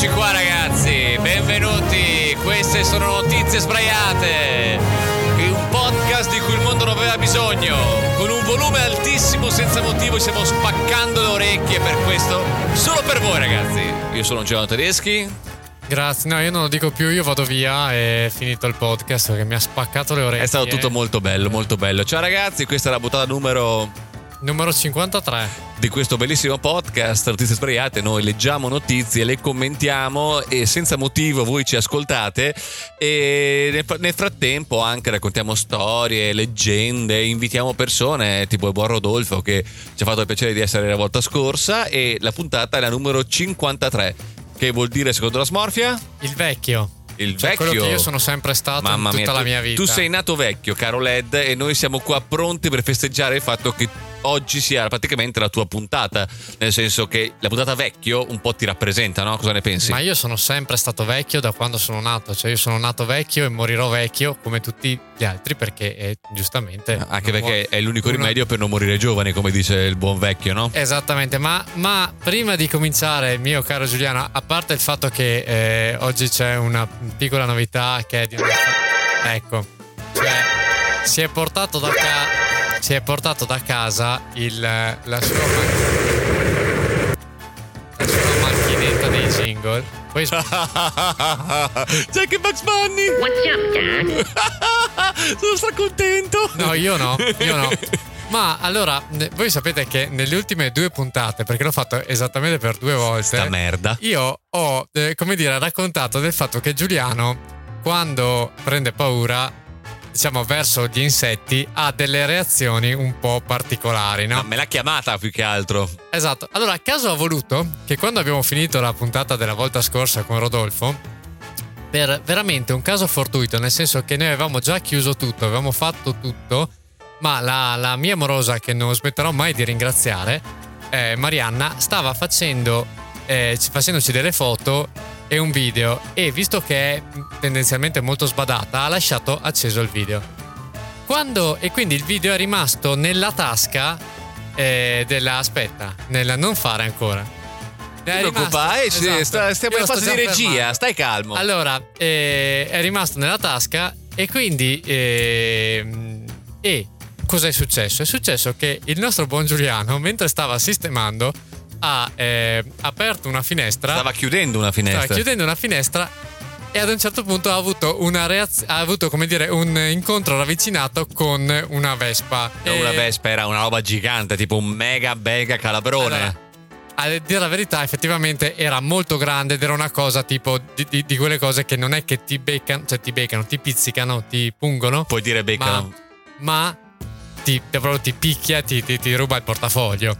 Eccoci qua ragazzi, benvenuti. Queste sono notizie sbraiate. Un podcast di cui il mondo non aveva bisogno. Con un volume altissimo senza motivo stiamo spaccando le orecchie per questo. Solo per voi ragazzi. Io sono Giovanni Tedeschi. Grazie, no, io non lo dico più, io vado via e è finito il podcast perché mi ha spaccato le orecchie. È stato tutto molto bello, molto bello. Ciao ragazzi, questa è la buttata numero Numero 53 di questo bellissimo podcast Notizie Sbraiate. Noi leggiamo notizie, le commentiamo e senza motivo voi ci ascoltate. E nel frattempo anche raccontiamo storie, leggende, invitiamo persone tipo il buon Rodolfo che ci ha fatto il piacere di essere la volta scorsa. E la puntata è la numero 53. Che vuol dire secondo la smorfia? Il vecchio il cioè, vecchio. Quello che io sono sempre stato Mamma tutta mia, la mia vita. Tu sei nato vecchio, caro Led, e noi siamo qua pronti per festeggiare il fatto che oggi sia praticamente la tua puntata. Nel senso che la puntata vecchio un po' ti rappresenta, no? Cosa ne pensi? Ma io sono sempre stato vecchio da quando sono nato. Cioè, io sono nato vecchio e morirò vecchio come tutti gli altri, perché è, giustamente. Anche perché muore. è l'unico rimedio per non morire giovane, come dice il buon vecchio, no? Esattamente. Ma, ma prima di cominciare, mio caro Giuliano, a parte il fatto che eh, oggi c'è una piccola novità che è di una. Ecco. Cioè, si è portato da casa si è portato da casa il, la, sua la sua macchinetta dei jingle. Poi C'è anche Bugs Bunny! What's up, Dad? Sono stracontento! No, io no, io no. Ma allora, voi sapete che nelle ultime due puntate, perché l'ho fatto esattamente per due volte. Sta merda. Io ho, eh, come dire, raccontato del fatto che Giuliano, quando prende paura, diciamo, verso gli insetti ha delle reazioni un po' particolari, no? no me l'ha chiamata più che altro. Esatto. Allora, a caso ha voluto che quando abbiamo finito la puntata della volta scorsa con Rodolfo, per veramente un caso fortuito, nel senso che noi avevamo già chiuso tutto, avevamo fatto tutto, ma la, la mia amorosa, che non smetterò mai di ringraziare, eh, Marianna, stava facendo, eh, facendoci delle foto e un video e visto che è tendenzialmente molto sbadata ha lasciato acceso il video. Quando, e quindi il video è rimasto nella tasca eh, della aspetta, nella non fare ancora. Non ti preoccupare, esatto. stiamo in fase di regia, fermando. stai calmo. Allora, eh, è rimasto nella tasca e quindi... Eh, e cosa è successo? È successo che il nostro buon Giuliano, mentre stava sistemando, ha eh, aperto una finestra. Stava chiudendo una finestra. Stava chiudendo una finestra e ad un certo punto ha avuto una reazione, ha avuto come dire un incontro ravvicinato con una vespa. No, e... una vespa era una roba gigante, tipo un mega mega calabrone. Allora, a dire la verità, effettivamente era molto grande ed era una cosa tipo di, di, di quelle cose che non è che ti beccano, cioè ti beccano, ti pizzicano, ti pungono. Puoi dire beccano. Ma, ma ti, proprio ti picchia, ti, ti, ti ruba il portafoglio.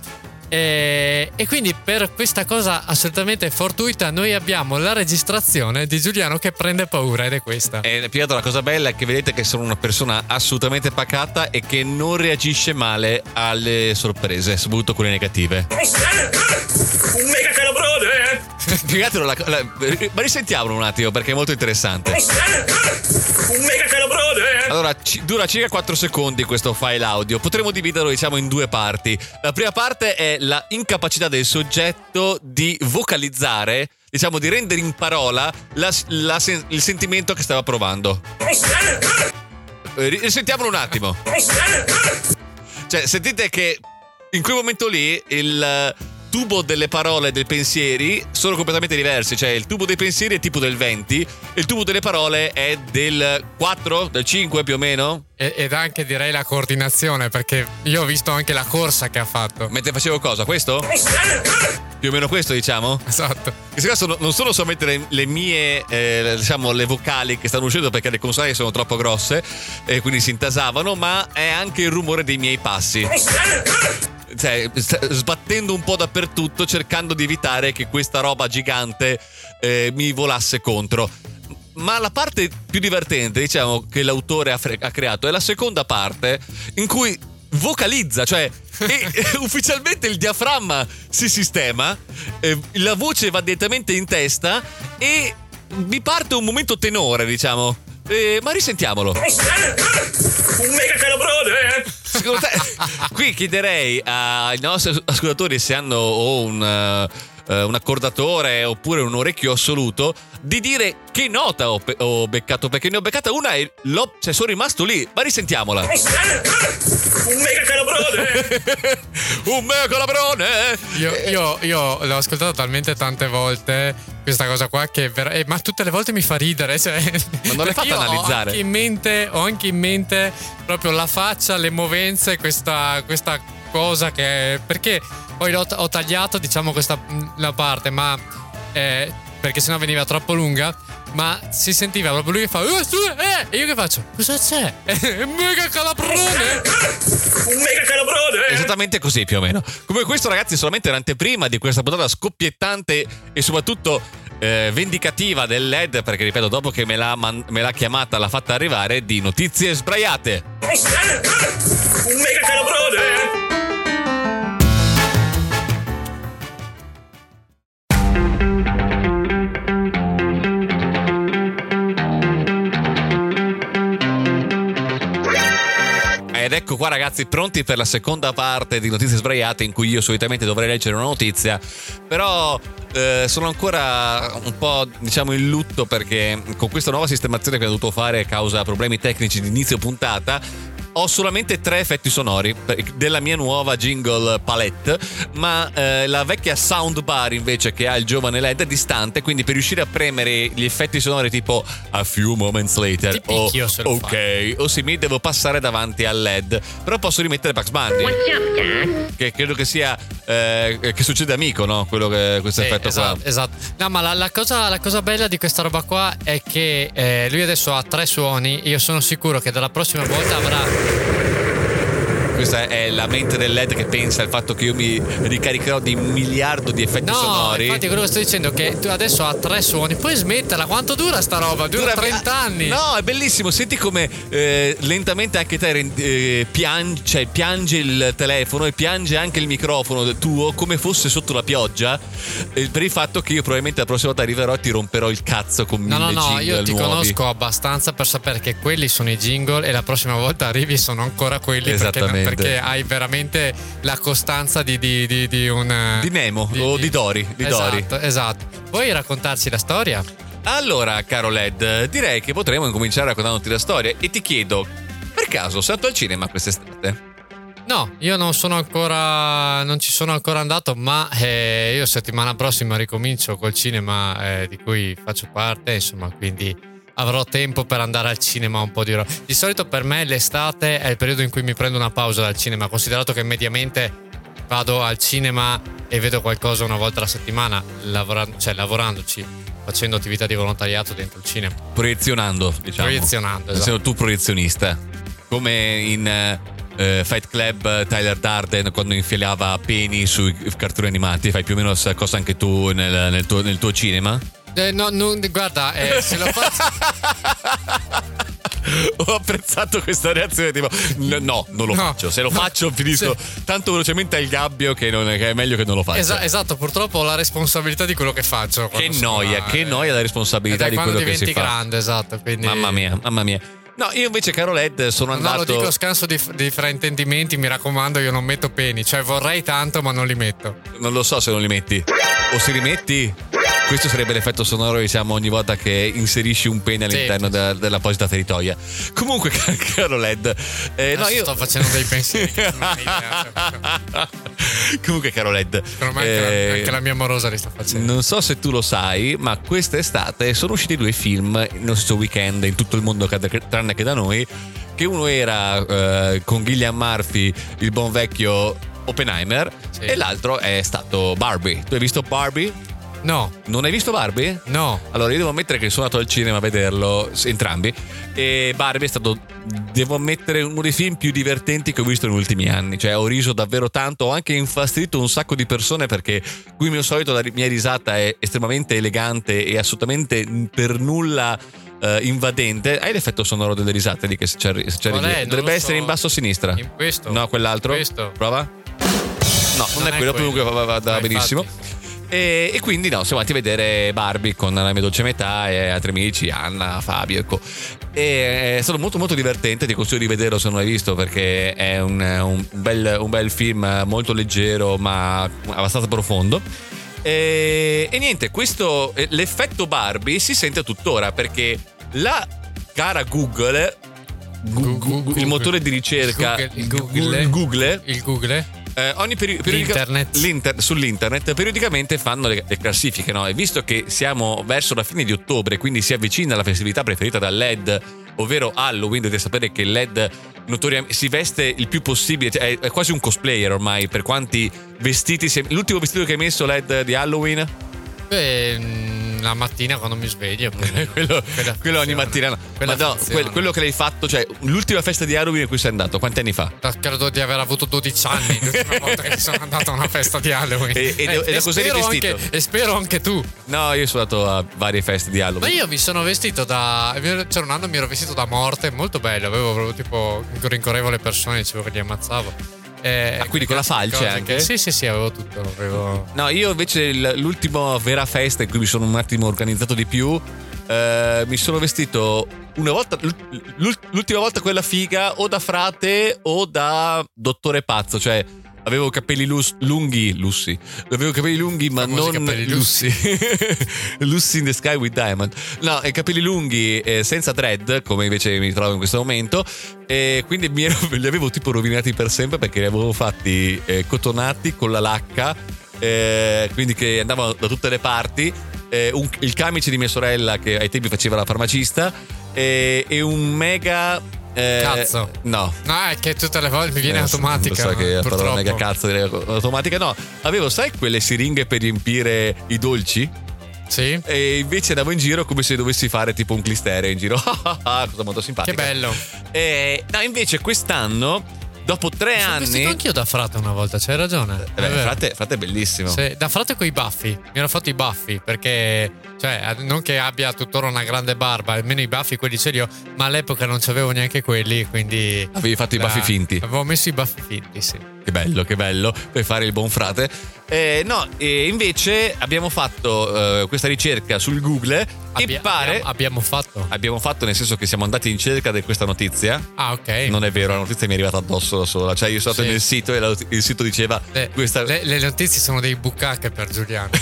E, e, quindi per questa cosa assolutamente fortuita noi abbiamo la registrazione di Giuliano che prende paura ed è questa. E Pietro la cosa bella è che vedete che sono una persona assolutamente pacata e che non reagisce male alle sorprese, soprattutto quelle negative. Un mega calabrone! Spiegatelo, la, la, ma risentiamolo un attimo perché è molto interessante. Un mega calabrone! Allora, ci, dura circa 4 secondi questo file audio. Potremmo dividerlo, diciamo, in due parti. La prima parte è la incapacità del soggetto di vocalizzare, diciamo, di rendere in parola la, la, il sentimento che stava provando. Eh, risentiamolo un attimo. Cioè, sentite che in quel momento lì il tubo delle parole e dei pensieri sono completamente diversi. Cioè, il tubo dei pensieri è tipo del 20, il tubo delle parole è del 4, del 5 più o meno. ed anche direi la coordinazione, perché io ho visto anche la corsa che ha fatto. Mentre facevo cosa? Questo? più o meno questo, diciamo? Esatto. In questo caso non sono solamente le, le mie, eh, diciamo, le vocali che stanno uscendo perché le consonanti sono troppo grosse e quindi si intasavano, ma è anche il rumore dei miei passi cioè, sbattendo un po' dappertutto, cercando di evitare che questa roba gigante eh, mi volasse contro. Ma la parte più divertente, diciamo, che l'autore ha, fre- ha creato è la seconda parte in cui vocalizza, cioè e, ufficialmente il diaframma si sistema, eh, la voce va direttamente in testa e mi parte un momento tenore, diciamo. Eh, ma risentiamolo. Un mega calabrone! Secondo te, qui chiederei ai nostri ascoltatori se hanno o un, uh, eh, un accordatore oppure un orecchio assoluto, di dire che nota ho, pe- ho beccato, perché ne ho beccata una e l'ho, cioè, sono rimasto lì. Ma risentiamola. Un mega calabrone! un mega calabrone! Io, io- io l'ho ascoltato talmente tante volte questa cosa qua che ver- eh, ma tutte le volte mi fa ridere. Cioè, Ma non l'hai fatto io Ho analizzare? anche, in mente, ho anche in mente proprio la faccia, le movenze, questa, questa cosa che. Perché poi l'ho- ho tagliato, diciamo, questa la parte, ma. eh, perché sennò veniva troppo lunga. Ma si sentiva proprio lui che fa. "Eh, su, eh", e io che faccio? Cosa c'è? Mega calabrone! Un mega calabrone! Esattamente così più o meno. Come questo ragazzi solamente l'anteprima di questa puntata scoppiettante e soprattutto eh, vendicativa del LED perché ripeto dopo che me l'ha, man- me l'ha chiamata l'ha fatta arrivare di notizie sbraiate. Un mega calabrone! Ed ecco qua ragazzi pronti per la seconda parte di notizie sbraiate in cui io solitamente dovrei leggere una notizia però eh, sono ancora un po' diciamo in lutto perché con questa nuova sistemazione che ho dovuto fare a causa problemi tecnici di inizio puntata ho solamente tre effetti sonori della mia nuova jingle palette, ma eh, la vecchia soundbar invece che ha il giovane LED è distante, quindi per riuscire a premere gli effetti sonori tipo a few moments later Ti o ok o sì mi devo passare davanti al LED, però posso rimettere Bugs Bunny. Che credo che sia eh, che succede amico, no? Quello che, questo Sì, effetto esatto, qua. esatto. No, ma la, la cosa, la cosa bella di questa roba qua è che eh, lui adesso ha tre suoni. Io sono sicuro che dalla prossima volta avrà. Questa è la mente del LED che pensa al fatto che io mi ricaricherò di un miliardo di effetti No, sonori. infatti, quello che sto dicendo è che tu adesso ha tre suoni. Puoi smetterla. Quanto dura sta roba? Dura, 30 anni. No, è bellissimo. Senti come eh, lentamente anche te eh, pian- cioè, piange il telefono e piange anche il microfono tuo come fosse sotto la pioggia. eh, per il fatto che io probabilmente la prossima volta arriverò e ti romperò il cazzo con No, mille no, no, jingle io ti nuovi. conosco abbastanza per sapere che quelli sono i jingle e la prossima volta arrivi sono ancora quelli perché, Esattamente. perché hai veramente la costanza di, di, di, di un... Di Nemo o di Dory, di esatto, esatto. Vuoi raccontarci la storia? Allora, caro Led, direi che potremmo incominciare raccontandoti la storia e ti chiedo, per caso sei andato al cinema quest'estate? No, io non sono ancora, non ci sono ancora andato, ma eh, io settimana prossima ricomincio col cinema eh, di cui faccio parte, insomma, quindi avrò tempo per andare al cinema un po' di roba. Di solito per me l'estate è il periodo in cui mi prendo una pausa dal cinema, considerato che mediamente vado al cinema e vedo qualcosa una volta alla settimana, lavorando, cioè lavorandoci, facendo attività di volontariato dentro il cinema. Proiezionando, diciamo. Proiezionando, esatto. Essendo tu proiezionista. Come in eh, Fight Club eh, Tyler Darden quando infilava peni sui cartoni animati, fai più o meno la stessa cosa anche tu nel, nel tuo, nel tuo cinema? Eh, no, non- guarda, eh, se lo faccio... Ho apprezzato questa reazione tipo "N- no, non lo No. faccio. Se lo faccio finisco tanto velocemente al gabbio che, non- che è meglio che non lo faccia. Esa- esatto, purtroppo ho la responsabilità di quello che faccio. Che noia, là, che noia la responsabilità di quello che si fa. grande, esatto. Quindi... Mamma mia, mamma mia. No, io invece, caro Led, sono No, lo andato. dico scanso di, di fraintendimenti, mi raccomando, io non metto peni. Cioè vorrei tanto, ma non li metto. Non lo so se non li metti. O se li metti. Questo sarebbe l'effetto sonoro, diciamo, ogni volta che inserisci un pene all'interno sì, della- dell'apposita feritoia. Comunque, caro Led, eh, no, io. sto facendo dei pensieri Comunque, caro Led, Secondo me anche, la, eh, anche la mia amorosa li sta facendo. Non so se tu lo sai, ma quest'estate sono usciti due film nello stesso weekend in tutto il mondo, cad- tranne che da noi. Che uno era eh, con Gillian Murphy, il buon vecchio Oppenheimer, Sì. e l'altro è stato Barbie. Tu hai visto Barbie? No, Non hai visto Barbie? no. Allora, io devo ammettere che sono andato al cinema a vederlo, entrambi. E Barbie è stato, devo ammettere, uno dei film più divertenti che ho visto negli ultimi anni. Cioè, ho riso davvero tanto, ho anche infastidito un sacco di persone perché qui il mio solito, la mia risata è estremamente elegante e assolutamente per nulla. Eh, invadente hai l'effetto sonoro delle risate di che se c'è, se c'è Qual è? Non dovrebbe essere so. in basso a sinistra In questo? no quell'altro Questo? prova no non, è quello, comunque va, va- va No, benissimo infatti. e, e quindi no, siamo andati a vedere Barbie con la mia dolce metà e altri amici, Anna, Fabio, ecco. E è stato molto molto divertente, ti consiglio di vederlo se non l'hai visto perché è un, un bel, un bel film molto leggero ma abbastanza profondo. E, e niente, questo eh, l'effetto Barbie si sente tuttora perché la cara Google, Gu- Gu- il motore di ricerca, Il Google. Gu- Google, Il Google. eh, ogni peri- periodica- L'internet. l'inter- sull'internet periodicamente fanno le, le classifiche, no? E visto che siamo verso la fine di ottobre, quindi si avvicina la festività preferita dal LED, ovvero Halloween, dovete sapere che LED notoriamente si veste il più possibile, cioè è, quasi un cosplayer ormai, per quanti vestiti si è- L'ultimo vestito che hai messo LED di Halloween? Beh, la mattina quando mi sveglio. quello, quello ogni mattina. no. Ma no, quel- quello che l'hai fatto, cioè l'ultima festa di Halloween in cui sei andato, quanti anni fa? Credo di aver avuto 12 anni l'ultima volta che sono andato a una festa di Halloween. E- e- e da cos'eri spero vestito? anche, e spero anche tu. No, io sono andato a varie feste di Ma Halloween. io mi sono vestito da. C'era un anno mi ero vestito da morte, molto bello. Avevo proprio tipo. Rincorrevo le persone, dicevo che li ammazzavo. Eh, Ah, quindi con la falce anche? che- Sì, sì, sì, avevo tutto. Avevo... No, io invece l'ultima vera festa in cui mi sono un attimo organizzato di più, eh, mi sono vestito una volta, l'ult- l'ultima volta quella figa, o da frate o da dottore pazzo, cioè avevo capelli lus- lunghi, lussi, avevo capelli lunghi ma Famosi non capelli lussi, lussi in the sky with diamond, no, e capelli lunghi eh, senza dread, come invece mi trovo in questo momento, e quindi mi ero- li avevo tipo rovinati per sempre perché li avevo fatti eh, cotonati con la lacca eh, quindi che andavano da tutte le parti. eh, un- il camice di mia sorella che ai tempi faceva la farmacista eh, e un mega. Eh, Cazzo. No. No, è che tutte le volte mi viene Eh, automatica. Lo so che la parola mega cazzo direi automatica. No, avevo, sai, quelle siringhe per riempire i dolci? Sì. E invece andavo in giro come se dovessi fare tipo un clisterio in giro. Cosa molto simpatica. Che bello. E, no, invece quest'anno, dopo tre Sono anni. vestito anch'io da frate una volta, c'hai ragione. Eh beh, frate, frate è bellissimo. Sì, da frate con i baffi. Mi ero fatto i baffi perché, cioè, non che abbia tuttora una grande barba, almeno i baffi quelli ce li ho, ma all'epoca non c'avevo neanche quelli, quindi. Avevi fatto i baffi finti. Avevo messo i baffi finti, sì. Che bello, che bello, per fare il buon frate. Eh, no, invece abbiamo fatto eh, questa ricerca sul Google e Abbia- pare... abbiamo, abbiamo fatto. Abbiamo fatto nel senso che siamo andati in cerca di questa notizia. Ah, ok. Non è vero, la notizia mi è arrivata addosso da sola. Cioè, io sono stato Sì. nel sito e la- il sito diceva Le, questa. le- le notizie sono dei bucacche per Giuliano.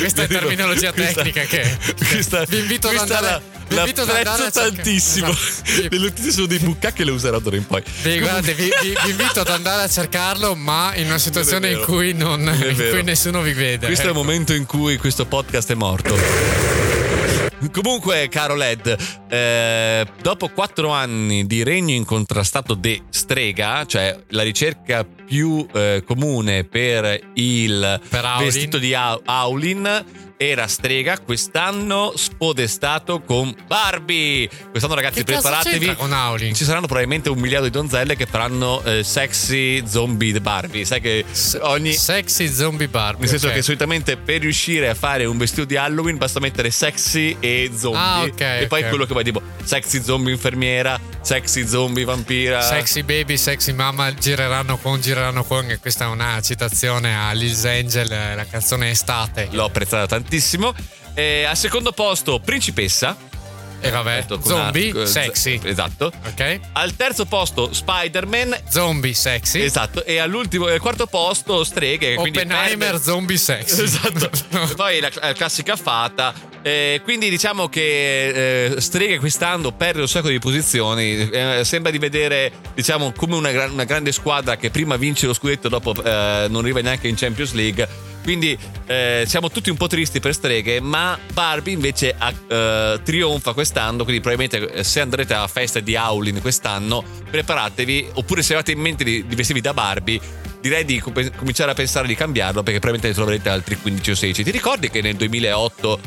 Questa è terminologia questa- tecnica che- questa, vi invito ad questa andare- la, ad andare apprezzo cercare- tantissimo. Esatto. Le notizie sono dei bucacche e le userò d'ora in poi. Vi, guardate, vi, vi- vi invito ad andare a cercarlo, ma in una situazione in cui, non, in cui nessuno vi vede. Questo è il ecco. momento in cui questo podcast è morto. Comunque, caro Led, eh, dopo quattro anni di regno incontrastato de strega, cioè la ricerca più eh, comune per il Per vestito di Au- Aulin era strega, quest'anno spodestato con Barbie. Quest'anno, ragazzi, Che preparatevi. con Aulin? Ci saranno probabilmente un miliardo di donzelle che faranno eh, sexy zombie di Barbie. Sai che ogni. Sexy zombie Barbie. Nel senso ok. che solitamente per riuscire a fare un vestito di Halloween basta mettere sexy e zombie. Ah, ok, e poi ok. quello che vai tipo sexy zombie infermiera, sexy zombie vampira. Sexy baby, sexy mama gireranno con, gireranno con. E questa è una citazione a Lil's Angel, la canzone Estate. L'ho apprezzata tantissimo. E al secondo posto, principessa. E vabbè, Detto con una- zombie, con- sexy. Esatto. Ok? Al terzo posto, Spider-Man. Zombie, sexy. Esatto. E all'ultimo, al quarto posto, streghe. Oppenheimer, perde- zombie, sexy. Esatto. E Poi la, la classica fata. Eh, quindi diciamo che eh, Streghe quest'anno perde un sacco di posizioni. Eh, sembra di vedere, diciamo, come una, gran- una grande squadra che prima vince lo scudetto, dopo eh, non arriva neanche in Champions League. Quindi eh, siamo tutti un po' tristi per Streghe, ma Barbie invece ha- eh, trionfa quest'anno. Quindi probabilmente eh, se andrete alla festa di Aulin quest'anno, preparatevi. Oppure se avete in mente di, di vestirvi da Barbie, direi di com- cominciare a pensare di cambiarlo perché probabilmente ne troverete altri 15 o 16. Ti ricordi che nel 2008,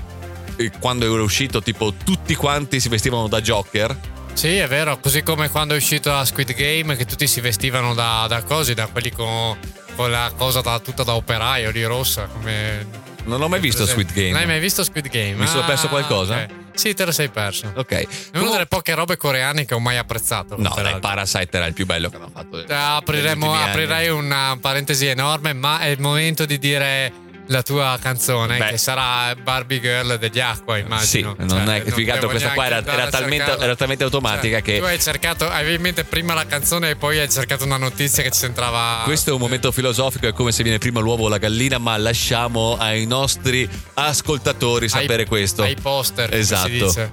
eh, quando era uscito, tipo tutti quanti si vestivano da Joker? Sì, è vero, così come quando è uscito la Squid Game che tutti si vestivano da, da cose, da quelli con, la cosa da, tutta da operaio lì rossa, come... Non ho mai visto. Squid Game. Non hai mai visto Squid Game? Mi sono perso qualcosa? ok. Sì, te lo sei perso. Ok. È una delle poche robe coreane che ho mai apprezzato. No, dai. Parasite era il più bello che hanno fatto. Apriremo, aprirei una parentesi enorme, ma è il momento di dire la tua canzone, Beh. che sarà Barbie Girl degli Acqua, Sì, immagino. non Cioè, è che più che altro devo questa qua era, era talmente, era talmente automatica Cioè, che. Tu hai cercato, avevi in mente prima la canzone e poi hai cercato una notizia che ci entrava. Questo è un momento filosofico, è come se viene prima l'uovo o la gallina, ma lasciamo ai nostri ascoltatori ai- sapere questo. Ai poster, come Esatto.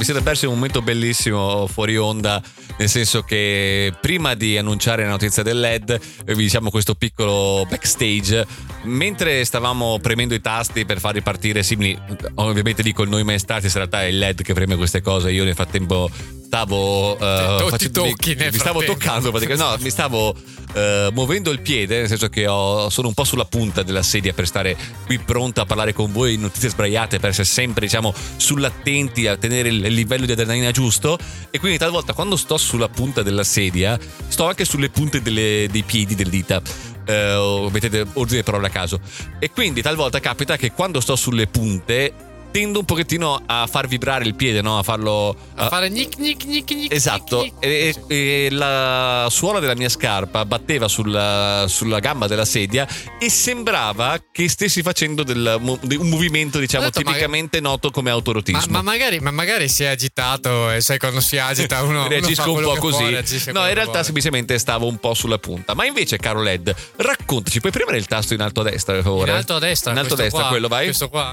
Vi siete persi un momento bellissimo fuori onda, nel senso che prima di annunciare la notizia del LED, eh, vi diciamo questo piccolo backstage, mentre stavamo premendo i tasti per far ripartire simili, ovviamente dico noi maestrati, in realtà è il LED che preme queste cose, io nel frattempo stavo... eh, ti facendo- tocchi nel mi stavo toccando no, mi stavo eh, muovendo il piede, nel senso che ho- sono un po' sulla punta della sedia per stare qui pronto a parlare con voi in notizie sbraiate, per essere sempre, diciamo, sull'attenti a tenere il livello di adrenalina giusto. E quindi talvolta quando sto sulla punta della sedia, sto anche sulle punte delle- dei piedi, delle dita. Eh, o mettete ordine di parole a caso. E quindi talvolta capita che quando sto sulle punte tendo un pochettino a far vibrare il piede, no? A farlo... A fare gnic gnic gnic gnic Esatto, gnic, e, gnic. e la suola della mia scarpa batteva sulla, sulla gamba della sedia e sembrava che stessi facendo del un movimento, diciamo, detto, ma- tipicamente noto come Ma, autorotismo. ma magari, ma magari si è agitato e sai quando si agita uno, uno Reagisco fa un po' così. può, no, in realtà vuole. semplicemente stavo un po' sulla punta. Ma invece, caro Led, raccontaci, puoi premere il tasto in alto a destra, per favore? In alto a destra. In alto a destra, qua, quello vai. Questo qua.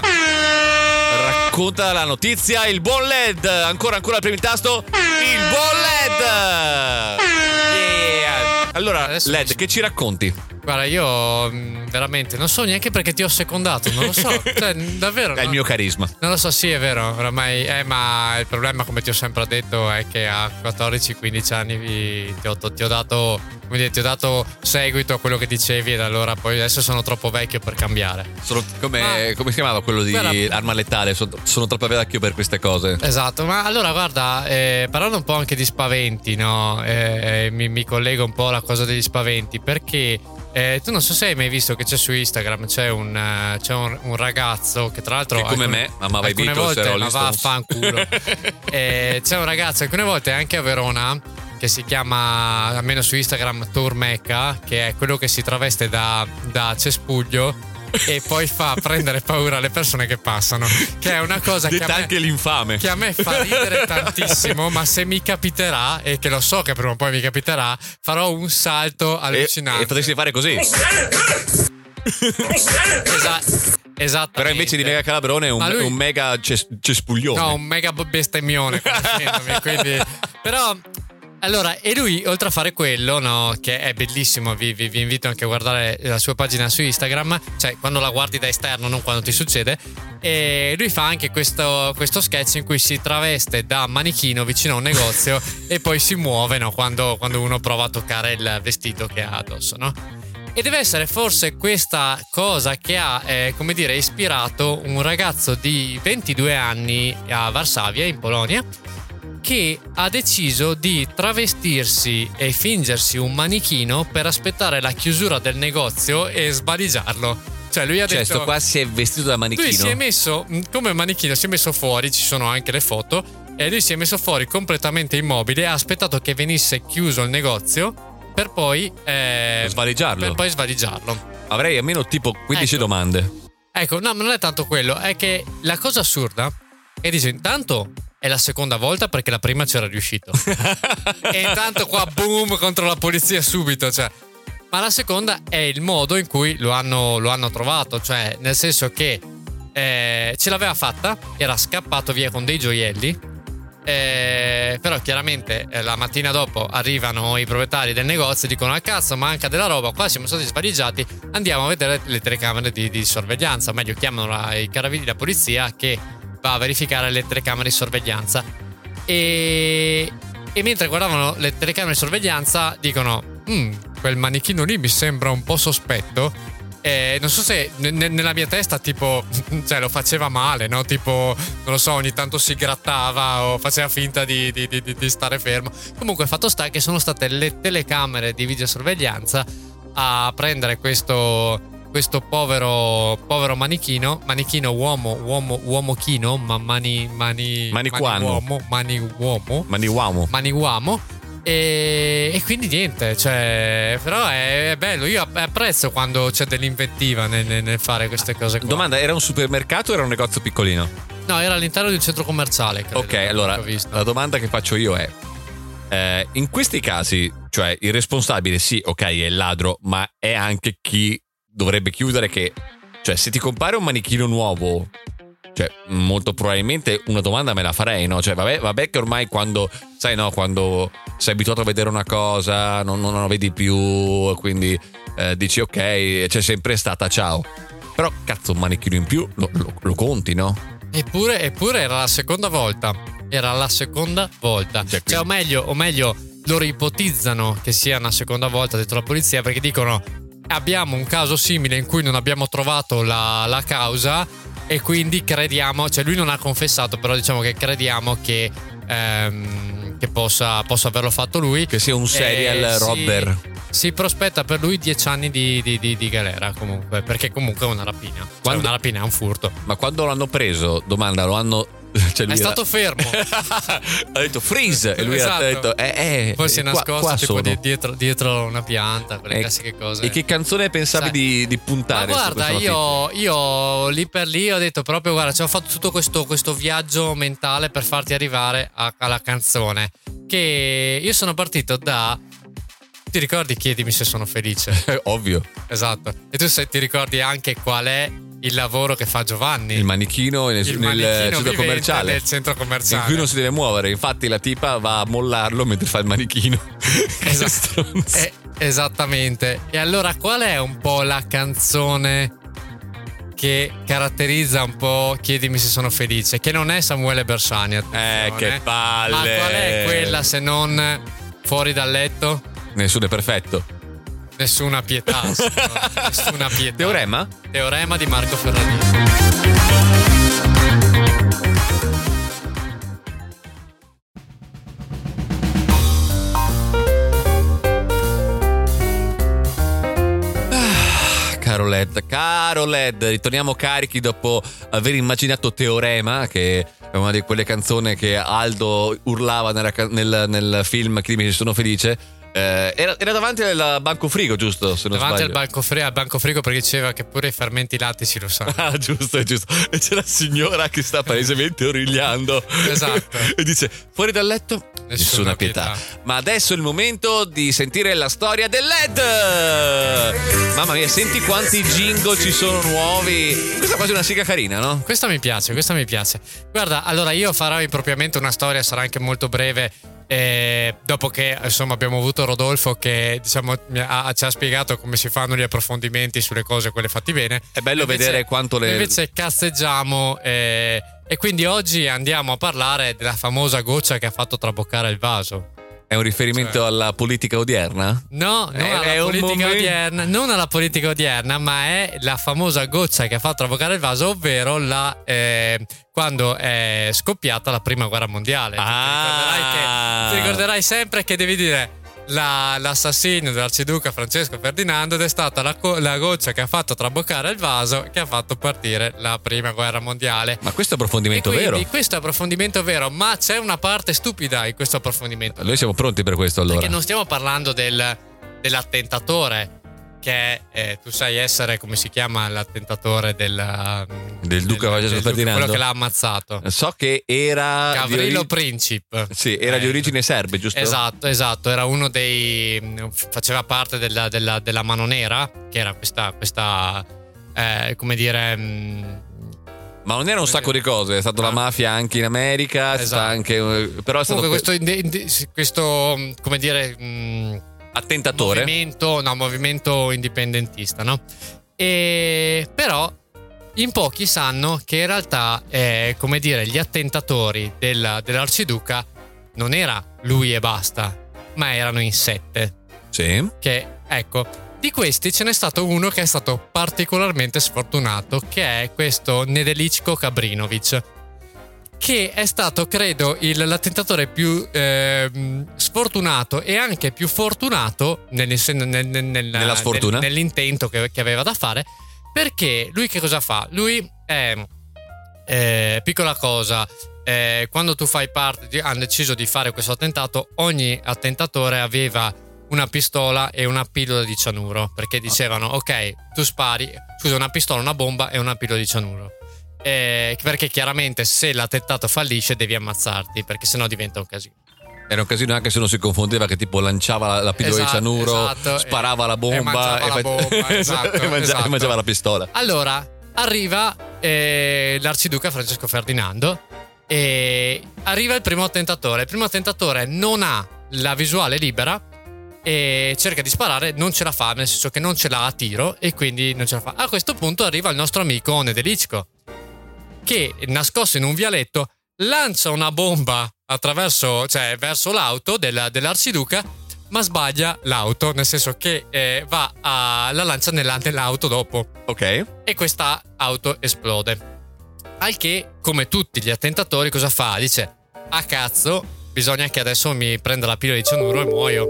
Racconta la notizia, il buon LED. Ancora, ancora, premi il tasto. Il buon LED. Yeah. Allora, Adesso LED, che ci racconti? Guarda, io mh, veramente non so neanche perché ti ho secondato, non lo so. cioè, davvero. È il no? mio carisma. Non lo so, sì, è vero, oramai. Eh, ma il problema, come ti ho sempre detto, è che a 14-15 anni vi- ti, ho, ti ho dato. Come dire, ti ho dato seguito a quello che dicevi, ed allora poi adesso sono troppo vecchio per cambiare. Sono come, Ma- come si chiamava quello di Guarda- Arma Letale? Sono, sono troppo vecchio per queste cose. Esatto, ma allora guarda, eh, parlando un po' anche di spaventi, no? Eh, mi, mi collego un po' alla cosa degli spaventi, perché eh, tu non so se hai mai visto che c'è su Instagram, c'è un, eh, c'è un, un ragazzo che tra l'altro... Che come alcune- me amava i Beatles volte, Rolling ma Stones. vaffanculo. Eh, c'è un ragazzo alcune volte anche a Verona che si chiama, almeno su Instagram, Tour Mecca, che è quello che si traveste da, da cespuglio e poi fa prendere paura alle persone che passano, che è una cosa che Detta a me, anche l'infame. che a me fa ridere tantissimo, ma se mi capiterà, e che lo so che prima o poi mi capiterà, farò un salto E, allucinante. e potresti fare così. Esa- esattamente. Però invece di mega calabrone è un, lui- un mega ces- cespuglione. No, un mega bestemmione, quindi... Però... Allora, e lui, oltre a fare quello, no, che è bellissimo, vi, vi- vi invito anche a guardare la sua pagina su Instagram, cioè quando la guardi da esterno, non quando ti succede, e lui fa anche questo, questo sketch in cui si traveste da manichino vicino a un negozio e poi si muove no, quando, quando uno prova a toccare il vestito che ha addosso, no? E deve essere forse questa cosa che ha, eh, come dire, ispirato un ragazzo di 22 anni a Varsavia, in Polonia, che ha deciso di travestirsi e fingersi un manichino per aspettare la chiusura del negozio e sbadigliarlo. Cioè, lui ha Cioè, detto. sto qua si è vestito da manichino. Lui si è messo mh, come manichino, si è messo fuori, ci sono anche le foto. E lui si è messo fuori completamente immobile, ha aspettato che venisse chiuso il negozio per poi. eh, svaligiarlo. Per poi svaligiarlo. Avrei almeno tipo 15 Ecco. domande. Ecco, no, ma non è tanto quello, è che la cosa assurda è dice, intanto è la seconda volta perché la prima c'era riuscito. e intanto qua boom contro la polizia subito, cioè. Ma la seconda è il modo in cui lo hanno, lo hanno trovato, cioè nel senso che eh, ce l'aveva fatta, era scappato via con dei gioielli. eh, però chiaramente eh, la mattina dopo arrivano i proprietari del negozio e dicono: A cazzo, manca della roba. Qua siamo stati svaligiati. Andiamo a vedere le telecamere di, di sorveglianza. O meglio, chiamano la- i carabinieri, la polizia che va a verificare le telecamere di sorveglianza. E, e mentre guardavano le telecamere di sorveglianza, dicono: "Mm, quel manichino lì mi sembra un po' sospetto. E non so se ne- nella mia testa, tipo, cioè lo faceva male, no? Tipo, non lo so, ogni tanto si grattava o faceva finta di- di- di- di stare fermo. Comunque, fatto sta che sono state le telecamere di videosorveglianza a prendere questo, questo povero, povero manichino, manichino uomo, uomo, uomo chino, ma mani, mani, Maniquano. mani uomo, mani uomo, Ma di uomo. mani uomo. E, e quindi niente, cioè, però è, è bello. Io apprezzo quando c'è dell'inventiva nel, nel- fare queste cose qua. Domanda, era un supermercato o era un negozio piccolino? No, era all'interno di un centro commerciale. Credo, Ok, allora la domanda che faccio io è: eh, in questi casi, cioè il responsabile, sì, ok, è il ladro, ma è anche chi dovrebbe chiudere che, cioè, se ti compare un manichino nuovo, cioè, molto probabilmente una domanda me la farei, no? Cioè, vabbè, vabbè che ormai quando, sai, no, quando sei abituato a vedere una cosa, non, non la vedi più, quindi eh, dici ok, c'è sempre stata, ciao. Però, cazzo, un manichino in più lo, lo- lo conti, no? Eppure, eppure era la seconda volta. Era la seconda volta. Cioè, Cioè, o meglio, o meglio, loro ipotizzano che sia una seconda volta dentro la polizia perché dicono abbiamo un caso simile in cui non abbiamo trovato la, la causa e quindi crediamo, cioè lui non ha confessato, però diciamo che crediamo che, ehm, che possa, possa averlo fatto lui. Che sia un serial Eh, sì, robber. Si prospetta per lui dieci anni di, di- di- di galera comunque, perché comunque è una rapina. Cioè, Quando- una rapina è un furto. Ma quando l'hanno preso, domanda, lo hanno. Cioè È era- stato fermo. ha detto freeze e lui Esatto. ha detto eh, eh, Poi si è qua- nascosto qua tipo sono. di- dietro, dietro una pianta, quelle E- classiche cose. E che canzone pensavi di, di Ma puntare? su guarda, io, io lì per lì ho detto proprio, guarda, ci ho fatto tutto questo, questo viaggio mentale per farti arrivare a- alla canzone. Che io sono partito da... Ti ricordi? Chiedimi se sono felice. Ovvio, esatto. E tu se ti ricordi anche qual è il lavoro che fa Giovanni. il manichino nel, Il nel manichino centro vivente commerciale. nel centro commerciale. In cui non si deve muovere, infatti la tipa va a mollarlo mentre fa il manichino. Esatto. Eh, esattamente. E allora qual è un po' la canzone che caratterizza un po' Chiedimi se sono felice? Che non è Samuele Bersani. Eh, che palle. Ma qual è quella se non fuori dal letto? Nessuno è perfetto. Nessuna pietà. Nessuna pietà. Teorema? Teorema di Marco Ferrari. Caro Led, caro Led, ritorniamo carichi dopo aver immaginato Teorema, che è una di quelle canzoni che Aldo urlava nella nel, nel film Crimini sono felice. Eh, era, era davanti al banco frigo, giusto? Se non Davanti al banco, fri- al banco frigo perché diceva che pure i fermenti lattici lo sanno. Ah, giusto, giusto. E c'è la signora che sta palesemente origliando. Esatto. e dice: Fuori dal letto, nessuna, pietà. pietà. Ma adesso è il momento di sentire la storia del LED. Mamma mia, senti quanti jingle ci sono nuovi. Questa è quasi una siga carina, no? Questa mi piace, questa mi piace. Guarda, allora io farò impropriamente una storia, sarà anche molto breve. Eh, dopo che insomma abbiamo avuto Rodolfo che diciamo ha- ci ha spiegato come si fanno gli approfondimenti sulle cose quelle fatti bene È bello Invece- vedere quanto le. invece cazzeggiamo eh, e quindi oggi andiamo a parlare della famosa goccia che ha fatto traboccare il vaso È un riferimento alla politica odierna? No, non È- alla è politica odierna, non alla politica odierna, ma è la famosa goccia che ha fatto traboccare il vaso, ovvero la, eh, quando è scoppiata la prima guerra mondiale. Ah. Ti, ricorderai che- ti ricorderai sempre che devi dire la- l'assassinio dell'arciduca Francesco Ferdinando ed è stata la, la goccia che ha fatto traboccare il vaso che ha fatto partire la prima guerra mondiale. Ma questo è approfondimento quindi vero. questo è approfondimento vero, ma c'è una parte stupida in questo approfondimento. Noi siamo pronti per questo allora. Perché non stiamo parlando del- dell'attentatore, che eh, tu sai essere, come si chiama l'attentatore del, Del duca del Ferdinando? Quello che l'ha ammazzato. So che era. di Gavrilo ori- Princip. Sì, era di Eh, origine serbe, giusto? Esatto, esatto, era uno dei... faceva parte della, della- della mano nera, che era questa, questa eh, come dire... mh, Ma non era un sacco di cose, è stata la Ah. mafia anche in America, Esatto. anche, eh, però è stato Comunque questo, questo, mh, come dire... mh, attentatore. movimento, no, movimento indipendentista, no? E però in pochi sanno che in realtà, eh, come dire, gli attentatori della- dell'arciduca non era lui e basta, ma erano in sette. Sì. Che, ecco, di questi ce n'è stato uno che è stato particolarmente sfortunato, che è questo Nedeljko Kabrinovic. Che è stato, credo, il- l'attentatore più ehm, sfortunato e anche più fortunato nel- nel- nel- nell'intento che, che aveva da fare, Perché lui che cosa fa? Lui è eh, piccola cosa, eh, quando tu fai parte, di, hanno deciso di fare questo attentato, ogni attentatore aveva una pistola e una pillola di cianuro, perché dicevano, ok, tu spari, scusa, una pistola, una bomba e una pillola di cianuro. Eh, perché chiaramente se l'attentato fallisce devi ammazzarti, perché sennò diventa un casino. Era un casino anche se non si confondeva che tipo lanciava la, la pillola Esatto, di cianuro, esatto, sparava e- la bomba e mangiava la bomba, esatto, e mangia- esatto. e mangiava la pistola. Allora arriva eh, l'arciduca Francesco Ferdinando e arriva il primo attentatore. Il primo attentatore non ha la visuale libera e cerca di sparare, non ce la fa, nel senso che non ce l'ha a tiro e quindi non ce la fa. A questo punto arriva il nostro amico Nedelichko che nascosto in un vialetto lancia una bomba attraverso, cioè verso l'auto della- dell'arciduca, ma sbaglia l'auto, nel senso che eh, va a, la lancia nella- nell'auto dopo Ok. e questa auto esplode. Al che, come tutti gli attentatori, cosa fa? Dice: A cazzo, bisogna che adesso mi prenda la pillola di cianuro e muoio.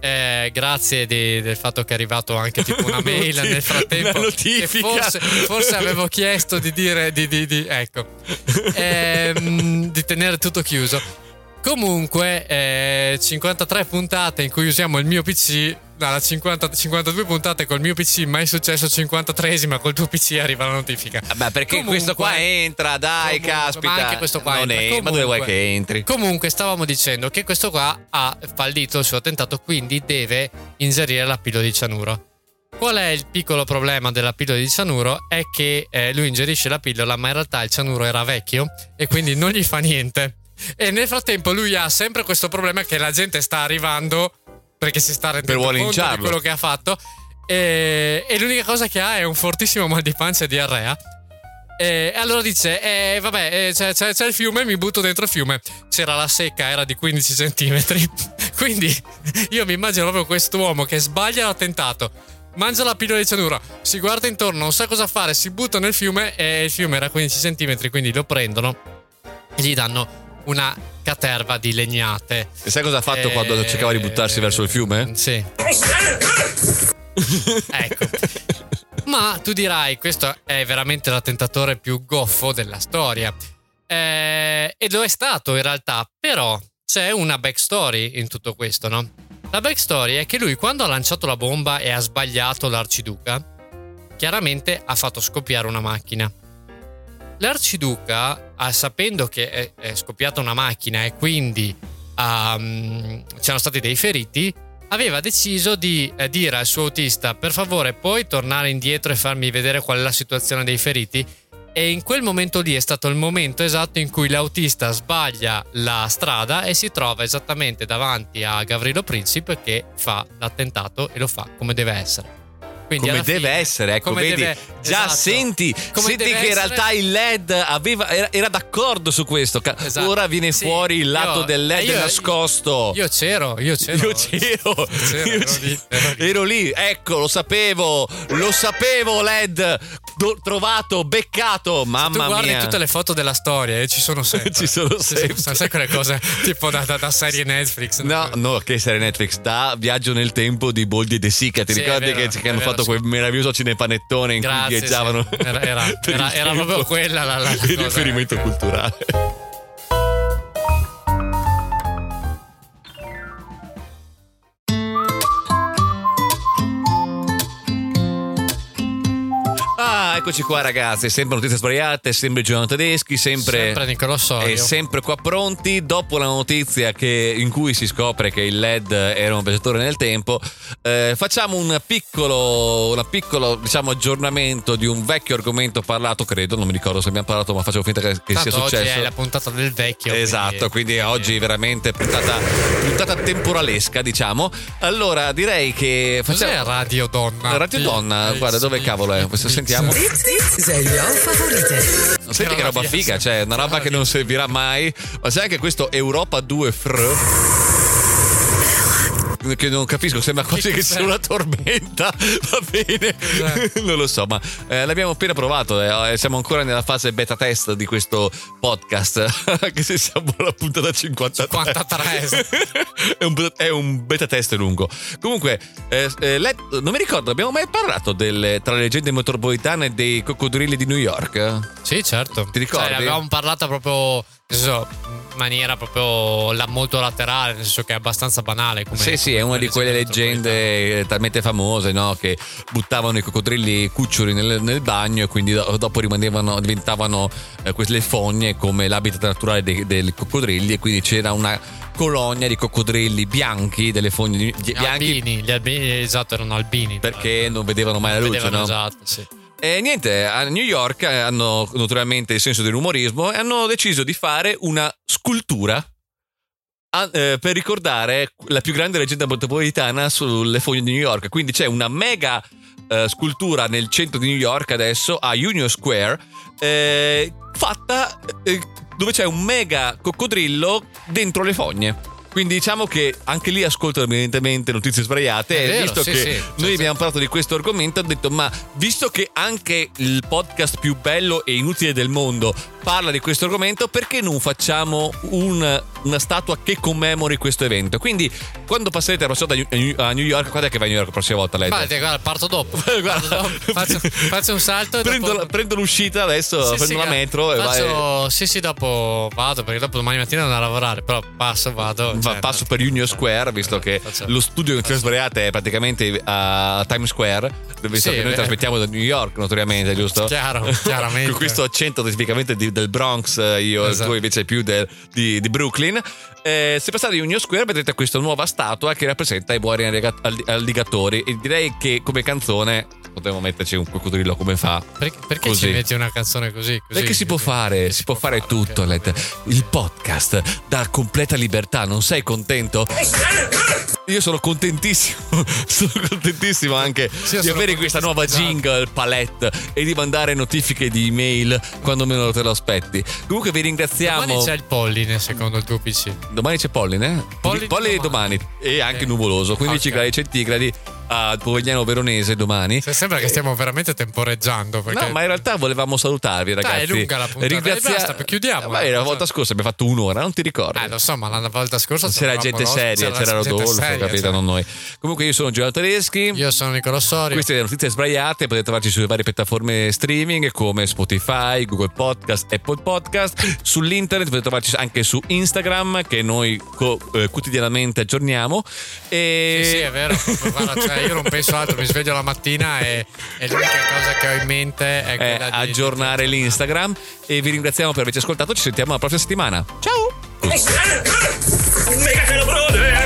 Eh, grazie di- del fatto che è arrivato anche tipo una mail nel frattempo. forse, forse avevo chiesto di dire di, di- di- ecco ehm, di tenere tutto chiuso. Comunque, eh, 53 puntate in cui usiamo il mio PC. No, la 50 52 puntate col mio PC, mai successo 53esima col tuo PC arriva la notifica. Vabbè, perché Comunque- questo qua entra, dai, Comunque, caspita. Ma anche questo qua Non entra. è, ma dove vuoi Comunque- che entri? Comunque, stavamo dicendo che questo qua ha fallito il suo attentato, quindi deve inserire la pillola di cianuro. Qual è il piccolo problema della pillola di cianuro? È che eh, lui ingerisce la pillola, ma in realtà il cianuro era vecchio e quindi non gli fa niente. E nel frattempo lui ha sempre questo problema che la gente sta arrivando perché si sta rendendo conto di quello che ha fatto. E, e l'unica cosa che ha è un fortissimo mal di pancia e diarrea. E allora dice: eh, Vabbè, eh, c'è, c'è- c'è il fiume, mi butto dentro il fiume. C'era la secca, era di 15 centimetri. Quindi io mi immagino proprio quest'uomo che sbaglia l'attentato. Mangia la pillola di cianuro, si guarda intorno, non sa cosa fare, si butta nel fiume e il fiume era 15 centimetri, quindi lo prendono e gli danno una caterva di legnate. E sai cosa ha fatto Eh, quando cercava di buttarsi verso il fiume? Sì. Ecco. Ma tu dirai, questo è veramente l'attentatore più goffo della storia. Eh, e lo è stato in realtà, però c'è una backstory in tutto questo, no? La backstory è che lui quando ha lanciato la bomba e ha sbagliato l'arciduca, chiaramente ha fatto scoppiare una macchina. L'arciduca, ah, sapendo che è, è scoppiata una macchina e quindi um, c'erano stati dei feriti, aveva deciso di eh, dire al suo autista per favore puoi tornare indietro e farmi vedere qual è la situazione dei feriti e in quel momento lì è stato il momento esatto in cui l'autista sbaglia la strada e si trova esattamente davanti a Gavrilo Princip che fa l'attentato e lo fa come deve essere. Quindi Come deve fine- essere, ecco, come vedi? deve- Già esatto. senti, senti che in essere- realtà il LED aveva, era, era d'accordo su questo. Esatto. Ora viene Sì, fuori il lato io- del LED io- nascosto. Io c'ero, io c'ero. Io c'ero, C'ero, io ero c'ero. lì, ero lì. ero lì, ecco, lo sapevo, lo sapevo, LED, Do- trovato, beccato, Tu mamma guardi mia. tutte le foto della storia e ci sono sempre. Ci sono sempre. Sai quelle cose tipo da, da- da serie Netflix? No, no, che serie Netflix da Viaggio nel tempo di Boldi e De Sica. Ti Sì, ricordi vero, che, che hanno vero, fatto sì. quel meraviglioso cinepanettone in Grazie, cui viaggiavano? sì. Era- era- era- era proprio quella la- la- la il cosa, riferimento ecco. culturale. Eccoci qua ragazzi, sempre notizie sbagliate, sempre Giovanni Tedeschi, sempre... Sempre Nicolò Sorio. E sempre qua pronti, dopo la notizia che- in cui si scopre che il LED era un viaggiatore nel tempo, eh, facciamo un piccolo, una piccolo diciamo, aggiornamento di un vecchio argomento parlato, credo, non mi ricordo se abbiamo parlato, ma facevo finta che, che sia Tanto oggi successo. è la puntata del vecchio. Esatto, quindi oggi veramente puntata, puntata temporalesca, diciamo. Allora direi che Cos'è facciamo... Radio Donna? Radio Donna, guarda dove cavolo è, sì, sentiamo. Sveglio favorite. Senti che roba figa, cioè una roba che non servirà mai. Ma sai che questo Europa 2 Fr che non capisco, sembra quasi che sia una tormenta. Va bene, Esatto. non lo so, ma eh, l'abbiamo appena provato. eh, siamo ancora nella fase beta test di questo podcast. Anche se siamo alla puntata 53. 53. è, un, è un beta test lungo. Comunque, eh, eh, le- non mi ricordo, abbiamo mai parlato delle, tra le leggende metropolitane dei coccodrilli di New York? Sì, certo. Ti ricordi? Cioè, avevamo parlato proprio in maniera proprio la- molto laterale, nel senso che è abbastanza banale. Come, sì, sì, è una di quelle leggende talmente famose no? che buttavano i coccodrilli cuccioli nel, nel bagno e quindi do- dopo rimanevano, diventavano eh, quelle fogne come l'habitat naturale dei, dei coccodrilli e quindi c'era una colonia di coccodrilli bianchi, delle fogne bianchi albini, gli albini, esatto, erano albini. perché non vedevano mai la luce, Vedevano, no? Esatto, sì. E niente, a New York hanno naturalmente il senso dell'umorismo e hanno deciso di fare una scultura a- eh, per ricordare la più grande leggenda metropolitana sulle fogne di New York. Quindi c'è una mega eh, scultura nel centro di New York adesso a Union Square eh, fatta eh, dove c'è un mega coccodrillo dentro le fogne. Quindi diciamo che anche lì ascoltano evidentemente notizie sbagliate. È e vero, visto sì, che sì. noi Cioè, abbiamo parlato di questo argomento, ho detto: Ma visto che anche il podcast più bello e inutile del mondo parla di questo argomento, perché non facciamo un- una statua che commemori questo evento? Quindi, quando passerete la prossima volta a New- York, quando è che vai a New York la prossima volta? Lei? Guarda, guarda, parto dopo. Guarda. Dopo. Faccio, faccio un salto prendo, dopo... prendo l'uscita adesso, Sì, prendo la metro e vai. faccio- Sì, sì, dopo vado perché dopo domani mattina devo andare a lavorare. Però passo, vado. Cioè, passo per Union Square, visto che Faccio- lo studio di Notizie Svariate è praticamente a Times Square, visto Sì, che noi eh. trasmettiamo da New York, notoriamente, giusto? Chiaro, chiaramente. Con questo accento tipicamente di- del Bronx, eh, io Esatto. tu invece più del- di, di Brooklyn. Eh, se passate in Union Square vedrete questa nuova statua che rappresenta i buoni alliga- alli- alligatori e direi che come canzone potremmo metterci un coccodrillo come fa. Perché, perché Così. ci metti una canzone così? così Perché si può fare, si può fare tutto, ok. Let. Il podcast dà completa libertà, non sei contento? Io sono contentissimo, sono contentissimo anche Sì, di avere questa nuova jingle palette e di mandare notifiche di email quando meno te lo aspetti. Comunque vi ringraziamo. Domani c'è il polline secondo il tuo PC. Domani c'è polline? Polline Polline domani. domani e anche Eh. nuvoloso, 15 Ok. gradi centigradi a Povegliano Veronese domani. Cioè, sembra che stiamo veramente temporeggiando. Perché... No, ma in realtà volevamo salutarvi, Dai, ragazzi. è lunga la puntata. Ringrazia- Eh, basta, chiudiamo. Ma la volta scorsa abbiamo fatto un'ora, non ti ricordi? Eh, lo so, ma la volta scorsa c'era gente los- seria, c'era Rodolfo, capito? cioè. Non noi. Comunque, io sono Giovanni Tedeschi. Io sono Nicola Sorio. Queste sono notizie sbagliate, potete trovarci sulle varie piattaforme streaming come Spotify, Google Podcast, Apple Podcast. Sull'internet potete trovarci anche su Instagram che noi co- eh, quotidianamente aggiorniamo. E... Sì, sì, è vero. guarda, cioè, io non penso altro, mi sveglio la mattina e, e l'unica cosa che ho in mente è di aggiornare di- l'Instagram e vi ringraziamo per averci ascoltato. Ci sentiamo la prossima settimana. Ciao! Un mega calabrone!